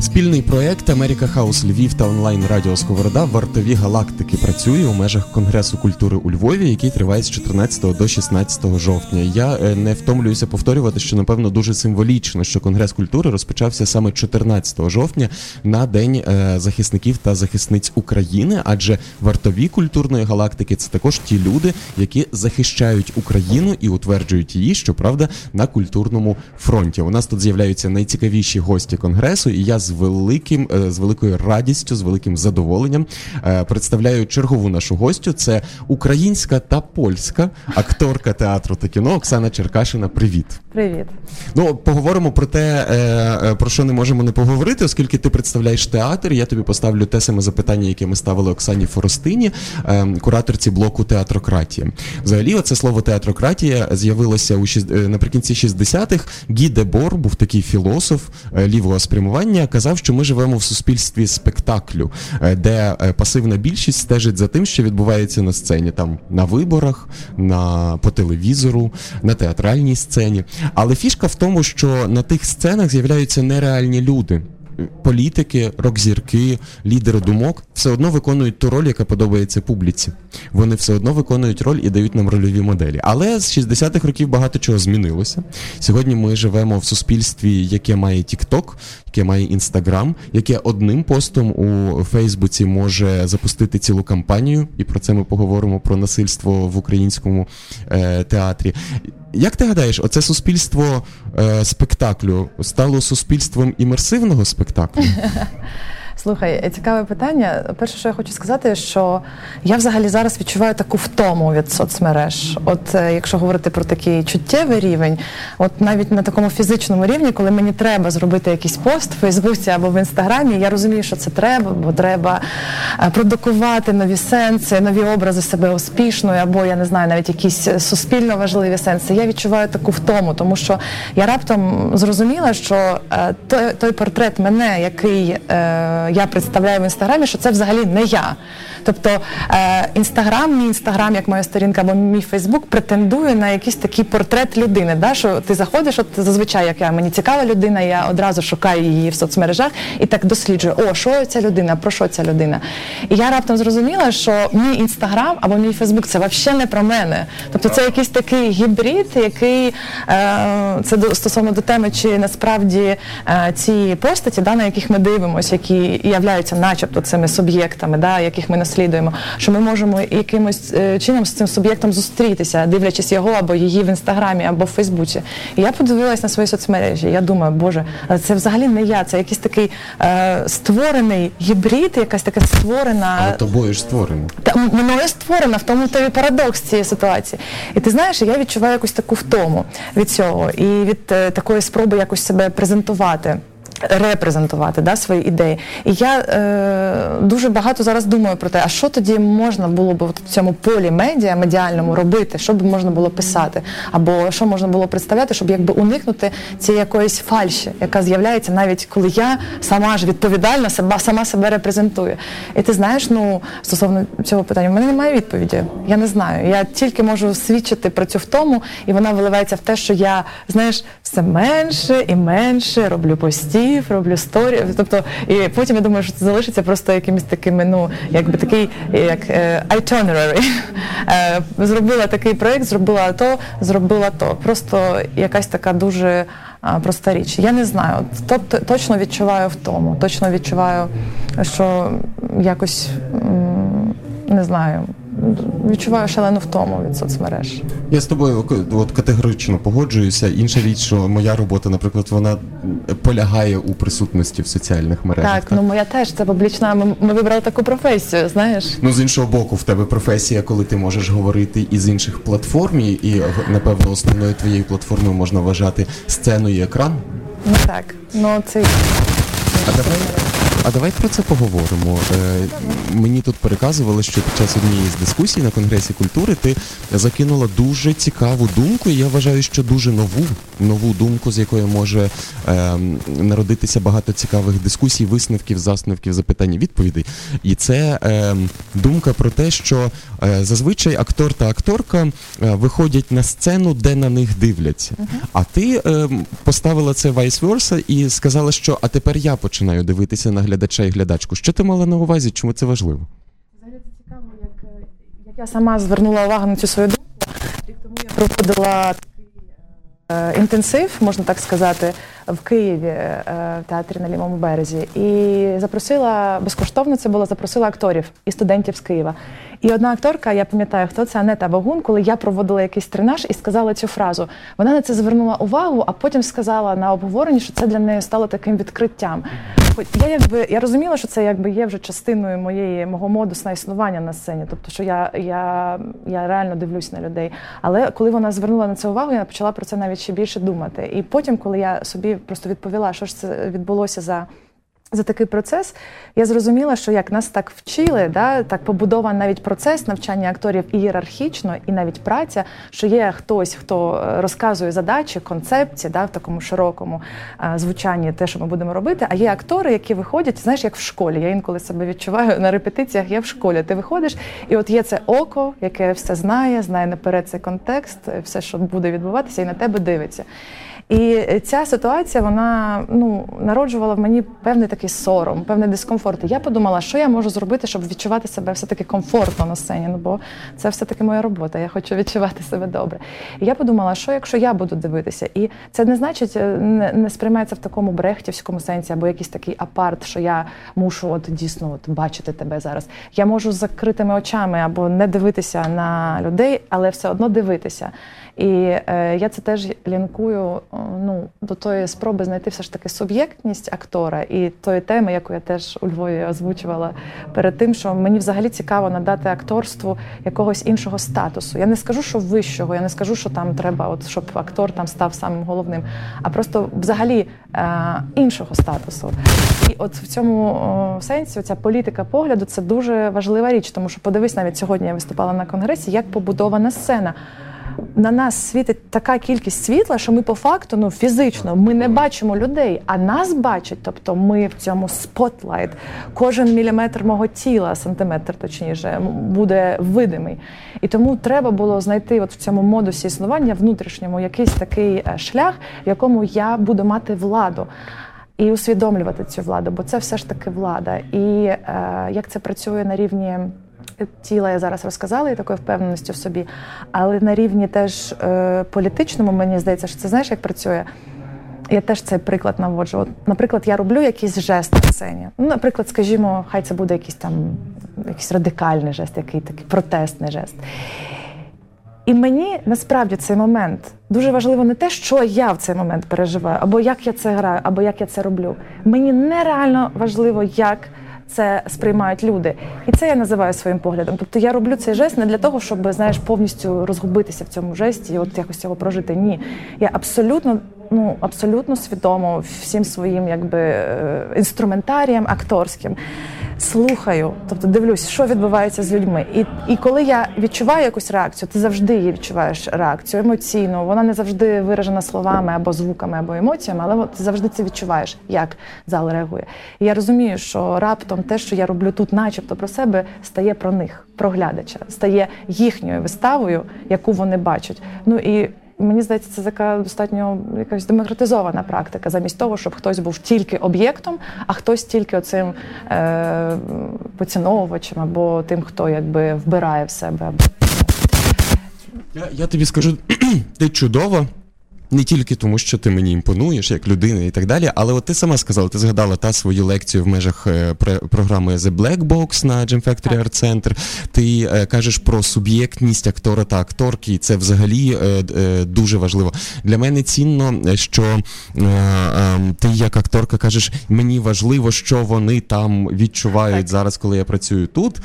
Спільний проект Америка Хаус Львів та онлайн Радіо Сковорода вартові галактики працює у межах Конгресу культури у Львові, який триває з 14 до 16 жовтня. Я е, не втомлююся повторювати, що напевно дуже символічно, що Конгрес культури розпочався саме 14 жовтня на день е, захисників та захисниць України, адже вартові культурної галактики це також ті люди, які захищають Україну і утверджують її, щоправда, на культурному фронті. У нас тут з'являються найцікавіші гості конгресу, і я з великим е, з великою радістю, з великим задоволенням е, представляю чергову нашу гостю. Це українська та польська акторка театру та кіно Оксана Черкашина. Привіт, привіт. Ну поговоримо про те, е, про що не можемо не поговорити, оскільки ти представляєш театр. Я тобі поставлю те саме запитання, яке ми ставили Оксані Форостині, кураторці блоку театрократія. Взагалі, оце слово театрократія з'явилося у наприкінці 60-х. Гі Дебор був такий філософ лівого спрямування казав, що ми живемо в суспільстві спектаклю, е, де е, пасивна більшість стежить за тим, що відбувається на сцені, там на виборах, на по телевізору, на театральній сцені. Але фішка в тому, що на тих сценах з'являються нереальні люди політики, рок-зірки, лідери думок все одно виконують ту роль, яка подобається публіці. Вони все одно виконують роль і дають нам рольові моделі. Але з 60-х років багато чого змінилося. Сьогодні ми живемо в суспільстві, яке має TikTok, яке має Instagram, яке одним постом у Фейсбуці може запустити цілу кампанію, і про це ми поговоримо про насильство в українському е, театрі. Як ти гадаєш, оце суспільство е, спектаклю стало суспільством імерсивного спектаклю? Слухай, цікаве питання. Перше, що я хочу сказати, що я взагалі зараз відчуваю таку втому від соцмереж. От е, якщо говорити про такий чуттєвий рівень, от навіть на такому фізичному рівні, коли мені треба зробити якийсь пост в Фейсбуці або в інстаграмі, я розумію, що це треба, бо треба продукувати нові сенси, нові образи себе успішною, або я не знаю, навіть якісь суспільно важливі сенси. Я відчуваю таку втому, тому що я раптом зрозуміла, що е, той, той портрет мене, який я представляю в інстаграмі, що це взагалі не я. Тобто е, інстаграм, мій інстаграм, як моя сторінка, або мій Фейсбук претендує на якийсь такий портрет людини. Да? Що ти заходиш, от зазвичай, як я мені цікава людина, я одразу шукаю її в соцмережах і так досліджую, о, що ця людина, про що ця людина. І я раптом зрозуміла, що мій інстаграм або мій Фейсбук це взагалі не про мене. Тобто це якийсь такий гібрид, який е, це стосовно до теми, чи насправді е, ці постаті, да, на яких ми дивимося, які являються, начебто, цими суб'єктами, да, яких ми наслідуємо, що ми можемо якимось е, чином з цим суб'єктом зустрітися, дивлячись його або її в інстаграмі, або в Фейсбуці. І я подивилась на свої соцмережі. Я думаю, боже, це взагалі не я. Це якийсь такий е, створений гібрид, якась така створена Але тобою ж створена. Та мною створена в тому той парадокс цієї ситуації. І ти знаєш, я відчуваю якусь таку втому від цього і від е, такої спроби якось себе презентувати репрезентувати да, свої ідеї. І я е, дуже багато зараз думаю про те, а що тоді можна було б в цьому полі медіа, медіальному робити, що б можна було писати, або що можна було представляти, щоб якби уникнути цієї якоїсь фальші, яка з'являється навіть коли я сама ж відповідальна себе, сама себе репрезентую. І ти знаєш, ну стосовно цього питання, в мене немає відповіді. Я не знаю. Я тільки можу свідчити про цю втому, і вона виливається в те, що я знаєш все менше і менше роблю постійно постів, роблю сторі. Тобто, і потім я думаю, що це залишиться просто якимись такими, ну якби такий, як е, itinerary. Е, зробила такий проєкт, зробила то, зробила то. Просто якась така дуже проста річ. Я не знаю. Тобто точно відчуваю в тому, точно відчуваю, що якось не знаю відчуваю шалену втому від соцмереж. Я з тобою от категорично погоджуюся. Інша річ, що моя робота, наприклад, вона полягає у присутності в соціальних мережах. Так, так? ну моя теж це публічна. Ми, ми вибрали таку професію. Знаєш, ну з іншого боку, в тебе професія, коли ти можеш говорити із інших платформ, і напевно основною твоєю платформою можна вважати сцену і екран. Ну так, ну це а давай. А давай про це поговоримо. Е, Мені тут переказували, що під час однієї з дискусій на Конгресі культури ти закинула дуже цікаву думку. і Я вважаю, що дуже нову нову думку, з якої може е, народитися багато цікавих дискусій, висновків, засновків, запитань, і відповідей. І це е, думка про те, що е, зазвичай актор та акторка е, виходять на сцену, де на них дивляться. Uh-huh. А ти е, поставила це vice versa і сказала, що а тепер я починаю дивитися на глядача і глядачку. Що ти мала на увазі? Чому це важливо? Взагалі це цікаво, як, як я сама звернула увагу на цю свою думку. Рік тому я проводила Е, інтенсив, можна так сказати, в Києві е, в театрі на лівому березі. І запросила безкоштовно це було, запросила акторів і студентів з Києва. І одна акторка, я пам'ятаю, хто це Анета Багун, коли я проводила якийсь тренаж і сказала цю фразу. Вона на це звернула увагу, а потім сказала на обговоренні, що це для неї стало таким відкриттям. Я якби я розуміла, що це якби є вже частиною моєї мого модусу на існування на сцені. Тобто, що я я, я реально дивлюсь на людей. Але коли вона звернула на це увагу, я почала про це навіть ще більше думати. І потім, коли я собі просто відповіла, що ж це відбулося за за такий процес я зрозуміла, що як нас так вчили, да, так побудований навіть процес навчання акторів ієрархічно, і навіть праця, що є хтось, хто е, розказує задачі, концепції да, в такому широкому а, е, звучанні, те, що ми будемо робити. А є актори, які виходять, знаєш, як в школі. Я інколи себе відчуваю на репетиціях. Я в школі. Ти виходиш, і от є це око, яке все знає, знає наперед цей контекст, все, що буде відбуватися, і на тебе дивиться. І ця ситуація вона ну народжувала в мені певний такий сором, певний дискомфорт. І Я подумала, що я можу зробити, щоб відчувати себе все таки комфортно на сцені. Ну бо це все таки моя робота. Я хочу відчувати себе добре. І я подумала, що якщо я буду дивитися, і це не значить, е, не, не сприймається в такому брехтівському сенсі, або якийсь такий апарт, що я мушу от дійсно от бачити тебе зараз. Я можу з закритими очами або не дивитися на людей, але все одно дивитися. І е, я це теж лінкую ну, до тої спроби знайти все ж таки суб'єктність актора і тої теми, яку я теж у Львові озвучувала перед тим, що мені взагалі цікаво надати акторству якогось іншого статусу. Я не скажу, що вищого, я не скажу, що там треба, от щоб актор там став самим головним, а просто взагалі е, іншого статусу. І от в цьому сенсі ця політика погляду це дуже важлива річ, тому що подивись, навіть сьогодні я виступала на конгресі, як побудована сцена на нас світить така кількість світла, що ми по факту, ну фізично, ми не бачимо людей, а нас бачать. Тобто ми в цьому спотлайт. Кожен міліметр мого тіла, сантиметр точніше, буде видимий. І тому треба було знайти от в цьому модусі існування внутрішньому якийсь такий е, шлях, в якому я буду мати владу. І усвідомлювати цю владу, бо це все ж таки влада. І е, як це працює на рівні тіла я зараз розказала і такої впевненості в собі. Але на рівні теж е, політичному, мені здається, що це знаєш, як працює. Я теж цей приклад наводжу. От, Наприклад, я роблю якийсь жест на сцені. Ну, наприклад, скажімо, хай це буде якийсь там якийсь радикальний жест, який такий протестний жест. І мені насправді цей момент дуже важливо не те, що я в цей момент переживаю, або як я це граю, або як я це роблю. Мені нереально важливо, як це сприймають люди. І це я називаю своїм поглядом. Тобто я роблю цей жест не для того, щоб знаєш повністю розгубитися в цьому жесті і от якось його прожити. Ні, я абсолютно. Ну, абсолютно свідомо всім своїм якби е, інструментарієм акторським слухаю, тобто дивлюсь, що відбувається з людьми. І і коли я відчуваю якусь реакцію, ти завжди її відчуваєш реакцію емоційну. Вона не завжди виражена словами або звуками, або емоціями, але ти завжди це відчуваєш, як зал реагує. І я розумію, що раптом те, що я роблю тут, начебто про себе, стає про них, про глядача, стає їхньою виставою, яку вони бачать. Ну і Мені здається, це така достатньо якась демократизована практика, замість того, щоб хтось був тільки об'єктом, а хтось тільки оцим е, поціновувачем або тим, хто якби вбирає в себе. Я, я тобі скажу, ти чудово. Не тільки тому, що ти мені імпонуєш як людина і так далі, але от ти сама сказала, ти згадала та свою лекцію в межах е, програми The Black Box на Gem Factory Art Center. Ти е, кажеш про суб'єктність актора та акторки, і це взагалі е, е, дуже важливо. Для мене цінно, що е, ем, ти як акторка кажеш, мені важливо, що вони там відчувають зараз, коли я працюю тут.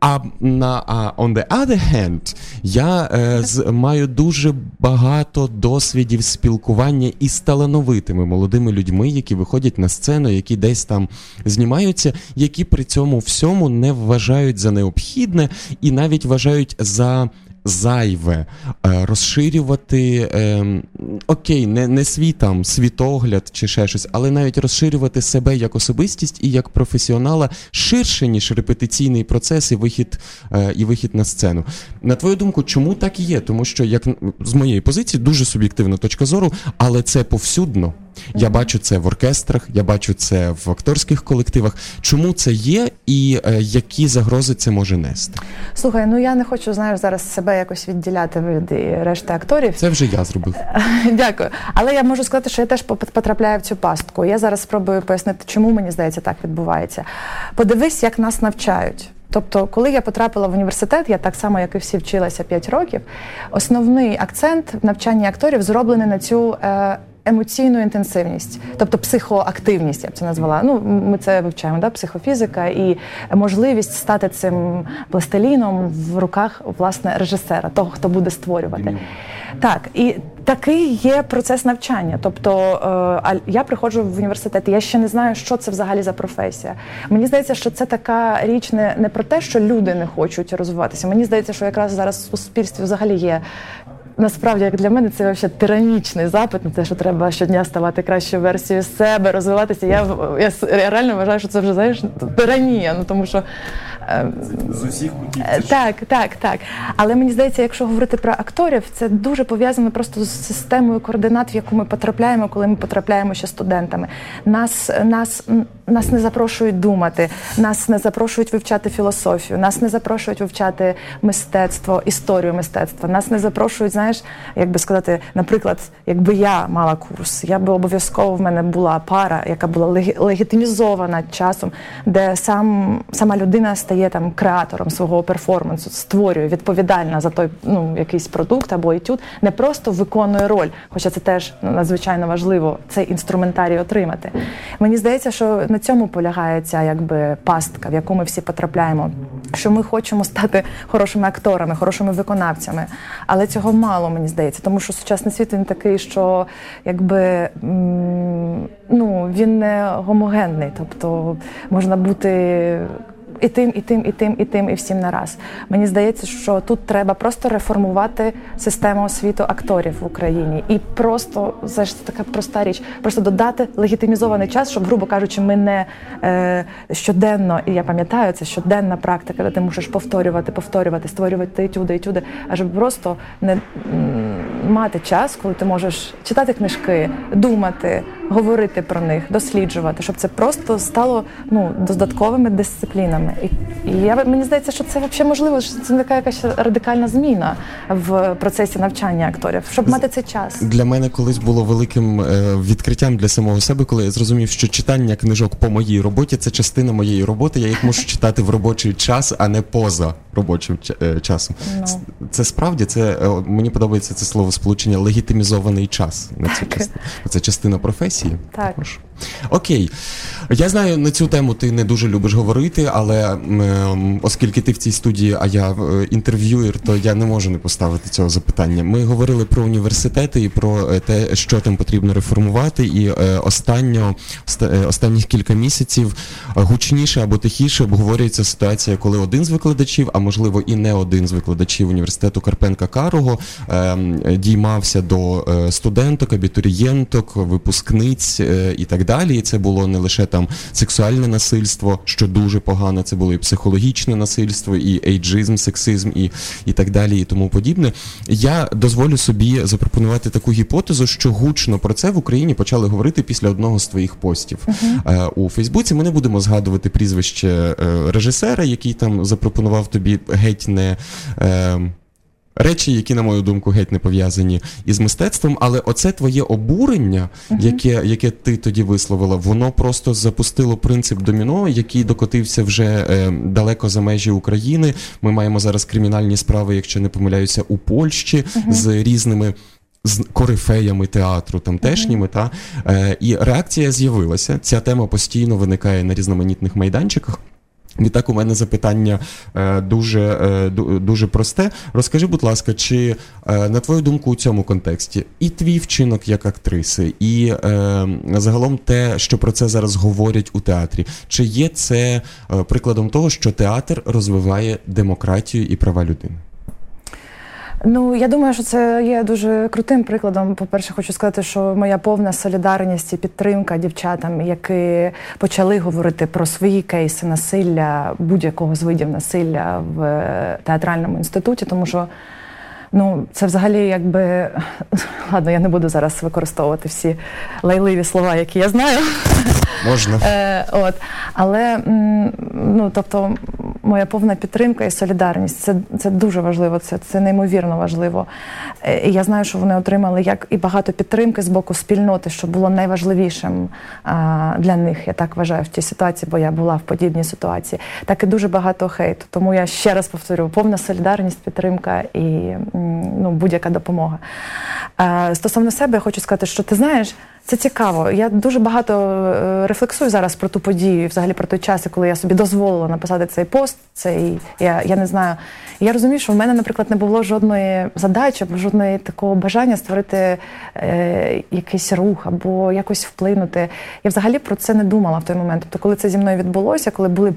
А на а on the other hand, я е, з, маю дуже багато досвідів спілкування із талановитими молодими людьми, які виходять на сцену, які десь там знімаються, які при цьому всьому не вважають за необхідне і навіть вважають за зайве, е, розширювати е, окей, не не свій там світогляд чи ще щось, але навіть розширювати себе як особистість і як професіонала ширше, ніж репетиційний процес і вихід е, і вихід на сцену. На твою думку, чому так є? Тому що як з моєї позиції дуже суб'єктивна точка зору, але це повсюдно. Я бачу це в оркестрах, я бачу це в акторських колективах. Чому це є, і е, які загрози це може нести? Слухай, ну я не хочу знаєш зараз себе якось відділяти від решти акторів. Це вже я зробив. Дякую. Але я можу сказати, що я теж потрапляю в цю пастку. Я зараз спробую пояснити, чому мені здається так відбувається. Подивись, як нас навчають. Тобто, коли я потрапила в університет, я так само, як і всі вчилася 5 років. Основний акцент в навчанні акторів зроблений на цю. Е, емоційну інтенсивність, тобто психоактивність, я б це назвала. Ну, ми це вивчаємо, да? психофізика і можливість стати цим пластиліном в руках власне режисера, того, хто буде створювати. Так, і такий є процес навчання. Тобто е, я приходжу в університет, і я ще не знаю, що це взагалі за професія. Мені здається, що це така річ не, не про те, що люди не хочуть розвиватися. Мені здається, що якраз зараз в суспільстві взагалі є насправді, як для мене, це взагалі тиранічний запит на те, що треба щодня ставати кращою версією себе, розвиватися. Я я, я реально вважаю, що це вже знаєш тиранія. Ну тому що з усіх кутів. Е, так, так, так. Але мені здається, якщо говорити про акторів, це дуже пов'язано просто з системою координат, в яку ми потрапляємо, коли ми потрапляємо ще студентами. Нас нас, нас не запрошують думати, нас не запрошують вивчати філософію, нас не запрошують вивчати мистецтво, історію мистецтва. Нас не запрошують, знаєш, як би сказати, наприклад, якби я мала курс, я би обов'язково в мене була пара, яка була легітимізована часом, де сам сама людина стає стає там креатором свого перформансу, створює відповідальна за той ну якийсь продукт або етюд, не просто виконує роль, хоча це теж ну, надзвичайно важливо цей інструментарій отримати. Мені здається, що на цьому полягає ця якби пастка, в яку ми всі потрапляємо. Що ми хочемо стати хорошими акторами, хорошими виконавцями, але цього мало мені здається, тому що сучасний світ він такий, що якби ну він не гомогенний, тобто можна бути і тим, і тим, і тим, і тим, і всім нараз. Мені здається, що тут треба просто реформувати систему освіту акторів в Україні. І просто це ж така проста річ, просто додати легітимізований час, щоб, грубо кажучи, ми не е, щоденно, і я пам'ятаю, це щоденна практика, де ти мусиш повторювати, повторювати, створювати етюди, етюди, а щоб просто не мати час, коли ти можеш читати книжки, думати, говорити про них, досліджувати, щоб це просто стало ну додатковими дисциплінами. І, і я мені здається, що це взагалі можливо, що це така якась радикальна зміна в процесі навчання акторів, щоб мати цей час. Для мене колись було великим е, відкриттям для самого себе, коли я зрозумів, що читання книжок по моїй роботі це частина моєї роботи. Я їх можу читати в робочий час, а не поза робочим е, часом. No. Ну. Це, це справді це е, мені подобається це слово сполучення легітимізований час на цю частину. Це частина професії. Так. Також. Окей. Я знаю, на цю тему ти не дуже любиш говорити, але ем, оскільки ти в цій студії, а я е, інтерв'юєр, то я не можу не поставити цього запитання. Ми говорили про університети і про е, те, що там потрібно реформувати, і е, останньо, останніх кілька місяців гучніше або тихіше обговорюється ситуація, коли один з викладачів, а можливо і не один з викладачів університету Карпенка Карого ем, діймався до студенток, абітурієнток, випускниць і так далі. І це було не лише там сексуальне насильство, що дуже погано, це було і психологічне насильство, і ейджизм, сексизм, і і так далі, і тому подібне. Я дозволю собі запропонувати таку гіпотезу, що гучно про це в Україні почали говорити після одного з твоїх постів uh-huh. у Фейсбуці. Ми не будемо згадувати прізвище е, режисера, який там запропонував тобі геть не. Речі, які, на мою думку, геть не пов'язані із мистецтвом, але оце твоє обурення, uh-huh. яке яке ти тоді висловила, воно просто запустило принцип доміно, який докотився вже е, далеко за межі України. Ми маємо зараз кримінальні справи, якщо не помиляюся, у Польщі uh-huh. з різними. З корифеями театру тамтешніми, mm-hmm. та е, і реакція з'явилася. Ця тема постійно виникає на різноманітних майданчиках. Відтак, у мене запитання е, дуже е, дуже просте. Розкажи, будь ласка, чи е, на твою думку у цьому контексті і твій вчинок як актриси, і загалом те, що про це зараз говорять у театрі, чи є це прикладом того, що театр розвиває демократію і права людини? Ну я думаю, що це є дуже крутим прикладом. По перше, хочу сказати, що моя повна солідарність і підтримка дівчатам, які почали говорити про свої кейси насилля, будь-якого з видів насилля в театральному інституті, тому що. Ну, це взагалі, якби ладно, я не буду зараз використовувати всі лайливі слова, які я знаю. Можна. Е, от. Але ну, тобто, моя повна підтримка і солідарність це це дуже важливо, це це неймовірно важливо. Е, і Я знаю, що вони отримали як і багато підтримки з боку спільноти, що було найважливішим а, для них. Я так вважаю в тій ситуації, бо я була в подібній ситуації. Так і дуже багато хейту. Тому я ще раз повторю: повна солідарність, підтримка і ну, будь-яка допомога. А, Стосовно себе, я хочу сказати, що ти знаєш. Це цікаво. Я дуже багато е, рефлексую зараз про ту подію, взагалі про той час, коли я собі дозволила написати цей пост. Цей я я не знаю. Я розумію, що в мене, наприклад, не було жодної задачі, або жодної такого бажання створити е, якийсь рух або якось вплинути. Я взагалі про це не думала в той момент. Тобто, коли це зі мною відбулося, коли були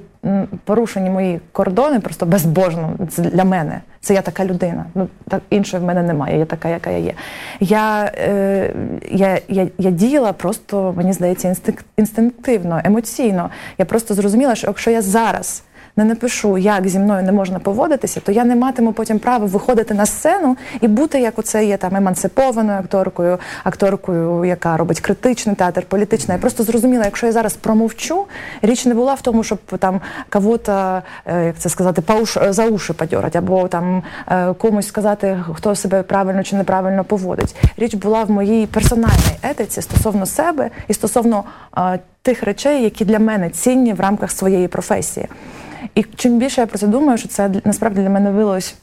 порушені мої кордони, просто безбожно це для мене. Це я така людина. Ну так іншої в мене немає. Я така, яка я є. Я е, я, я, я діяла просто, мені здається, інстинктивно, емоційно. Я просто зрозуміла, що якщо я зараз не напишу, як зі мною не можна поводитися, то я не матиму потім права виходити на сцену і бути як оце є там емансипованою акторкою, акторкою, яка робить критичний театр, політичний. Я просто зрозуміла, якщо я зараз промовчу, річ не була в тому, щоб там кого-то, е, як це сказати, пауш за уші подьорати, або там е, комусь сказати, хто себе правильно чи неправильно поводить. Річ була в моїй персональній етиці стосовно себе і стосовно тих речей, які для мене цінні в рамках своєї професії. І чим більше я про це думаю, що це насправді для мене вилось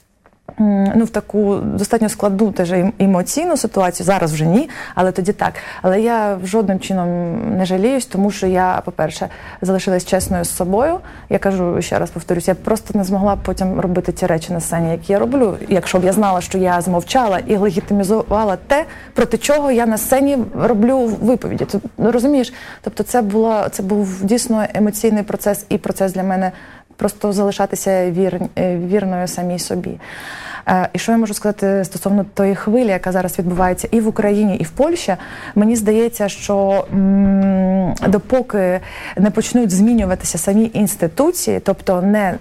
ну, в таку достатньо складну теж емоційну ситуацію. Зараз вже ні, але тоді так. Але я жодним чином не жаліюсь, тому що я, по-перше, залишилась чесною з собою. Я кажу ще раз повторюсь, я просто не змогла потім робити ті речі на сцені, які я роблю. Якщо б я знала, що я змовчала і легітимізувала те, проти чого я на сцені роблю виповіді. Ти ну, розумієш? Тобто, це було це був дійсно емоційний процес і процес для мене просто залишатися вір, е, вірною самій собі. Е, і що я можу сказати стосовно тої хвилі, яка зараз відбувається і в Україні, і в Польщі, мені здається, що допоки не почнуть змінюватися самі інституції, тобто не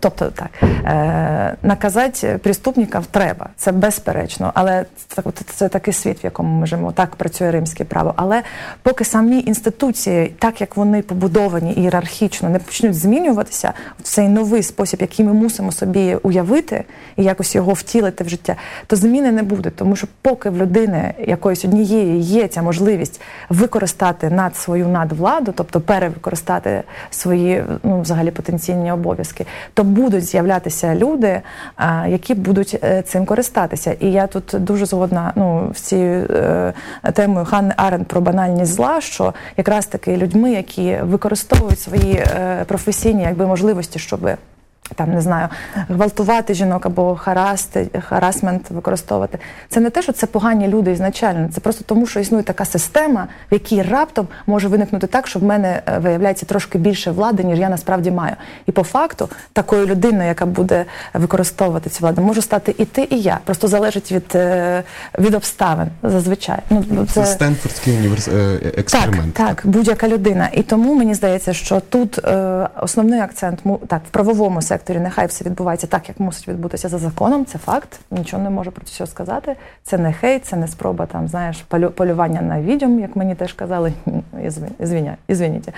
тобто так е, наказати преступників треба, це безперечно, але це, це такий світ, в якому ми живемо. Так працює римське право. Але поки самі інституції, так як вони побудовані ієрархічно, не почнуть змінюватися в цей новий спосіб, який ми мусимо собі уявити і якось його втілити в життя, то зміни не буде. Тому що поки в людини якоїсь однієї є ця можливість використати над свою надвладу, тобто перевикористати свої ну, взагалі потенційні обов'язки, то будуть з'являтися люди, які будуть е, цим користатися. І я тут дуже згодна ну, з цією е, темою Ханни Арен про банальність зла, що якраз таки людьми, які використовують свої е, професійні якби можливості, щоби там не знаю, гвалтувати жінок або харасти, харасмент використовувати. Це не те, що це погані люди ізначально, це просто тому, що існує така система, в якій раптом може виникнути так, що в мене е, виявляється трошки більше влади, ніж я насправді маю. І по факту такою людиною, яка буде використовувати цю владу, може стати і ти, і я. Просто залежить від е, від обставин зазвичай. Ну, ну Це Стенфордський універс... Е, експеримент. Так, так, будь-яка людина. І тому мені здається, що тут е, основний акцент так в правовому секторі, секторі нехай все відбувається так, як мусить відбутися за законом. Це факт. Нічого не можу про це сказати. Це не хейт, це не спроба там, знаєш, полювання на відьом, як мені теж казали. Ізвиня, ізвиніть.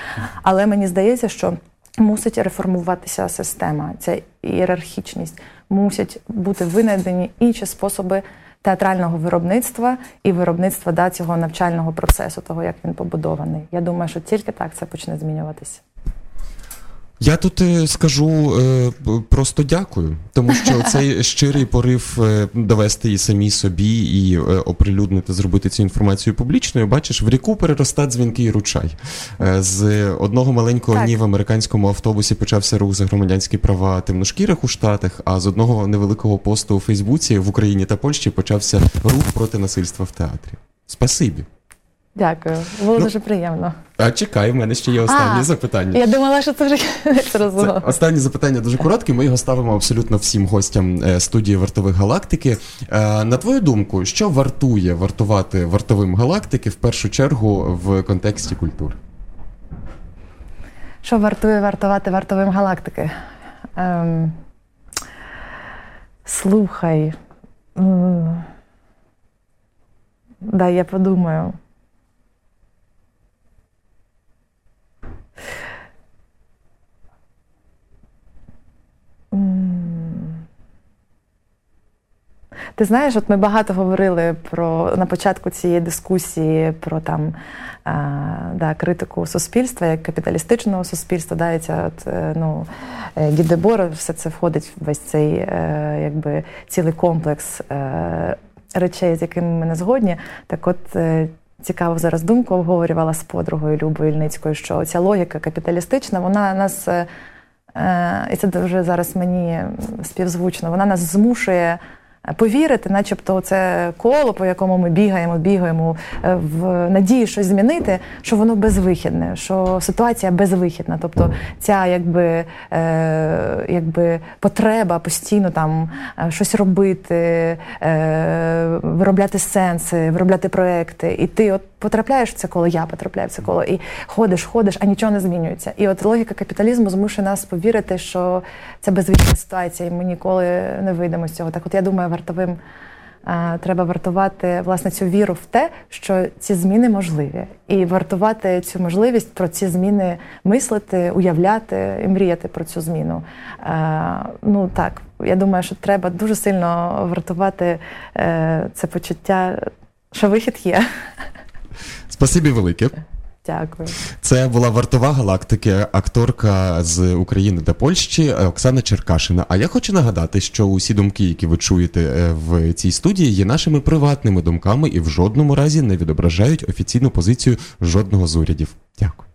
Але мені здається, що мусить реформуватися система, ця ієрархічність, мусять бути винайдені інші способи. Театрального виробництва і виробництва да, цього навчального процесу, того як він побудований. Я думаю, що тільки так це почне змінюватися. Я тут е, скажу е, просто дякую, тому що цей щирий порив е, довести і самі собі, і оприлюднити, зробити цю інформацію публічною. Бачиш, в ріку перероста дзвінкий ручай. Е, з одного маленького Так. ні в американському автобусі почався рух за громадянські права темношкірих у Штатах, а з одного невеликого посту у Фейсбуці в Україні та Польщі почався рух проти насильства в театрі. Спасибі. Дякую, було Ну, дуже приємно. А чекай, в мене ще є останнє А, запитання. Я думала, що це вже Це розмови. останнє запитання дуже коротке. Ми його ставимо абсолютно всім гостям е, студії вартових галактики. Е, На твою думку, що вартує вартувати вартовим галактики в першу чергу в контексті культури? Що вартує вартувати вартовим галактики? Ем, слухай. Да, я подумаю. Ти знаєш, от ми багато говорили про на початку цієї дискусії про там а, да, критику суспільства, як капіталістичного суспільства. Да, і ця от, е, ну, е, Гідебор, все це входить в весь цей е, якби, цілий комплекс е, речей, з якими ми не згодні. Так от. Цікаво зараз думку обговорювала з подругою Любою Ільницькою, що ця логіка капіталістична, вона нас, е, е, і це дуже зараз мені співзвучно, вона нас змушує повірити, начебто це коло, по якому ми бігаємо, бігаємо е, в надії щось змінити, що воно безвихідне, що ситуація безвихідна. Тобто ця якби, е, якби потреба постійно там е, щось робити, виробляти сенси, виробляти проекти. І ти от потрапляєш в це коло, я потрапляю в це коло, і ходиш, ходиш, а нічого не змінюється. І от логіка капіталізму змушує нас повірити, що це безвихідна ситуація, і ми ніколи не вийдемо з цього. Так, от я думаю, вартовим треба вартувати власне цю віру в те, що ці зміни можливі, і вартувати цю можливість про ці зміни мислити, уявляти і мріяти про цю зміну. Е, Ну так, я думаю, що треба дуже сильно вартувати е, це почуття, що вихід є. Спасибі велике. Дякую. Це була вартова галактики, акторка з України та Польщі Оксана Черкашина. А я хочу нагадати, що усі думки, які ви чуєте е, в цій студії, є нашими приватними думками і в жодному разі не відображають офіційну позицію жодного з урядів. Дякую.